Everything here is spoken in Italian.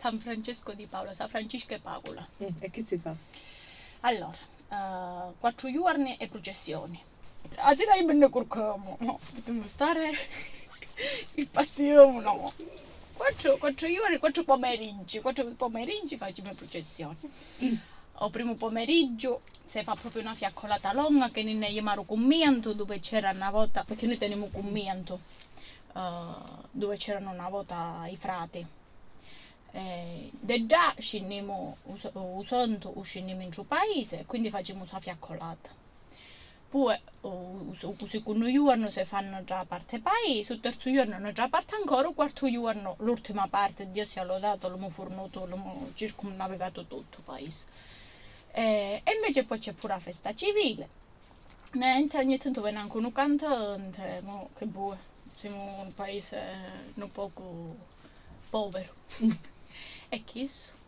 San Francesco di Paolo, San Francisco e Paola. Mm, e che si fa? Allora, eh, quattro giorni e processioni. La sera io ne corcamo, no, dobbiamo stare il passione, no. Quattro, quattro giorni, quattro pomeriggi, quattro pomeriggi facciamo processioni. O primo pomeriggio si fa proprio una fiaccolata lunga che ne chiamano commento dove c'era una volta, perché noi teniamo commento, eh, dove c'erano una volta i frati. Eh, là scendiamo us- usando scendiamo in giù paese quindi facciamo una fiaccolata. Poi il secondo giorno si fanno già parte paese il terzo giorno hanno già parte ancora il quarto giorno l'ultima parte Dio sia lodato l'abbiamo fornuto l'abbiamo circumnavigato tutto il paese. Eh, e invece poi c'è pure la festa civile. Niente ogni tanto viene anche un cantante mo che buio siamo un paese un poco povero É que isso?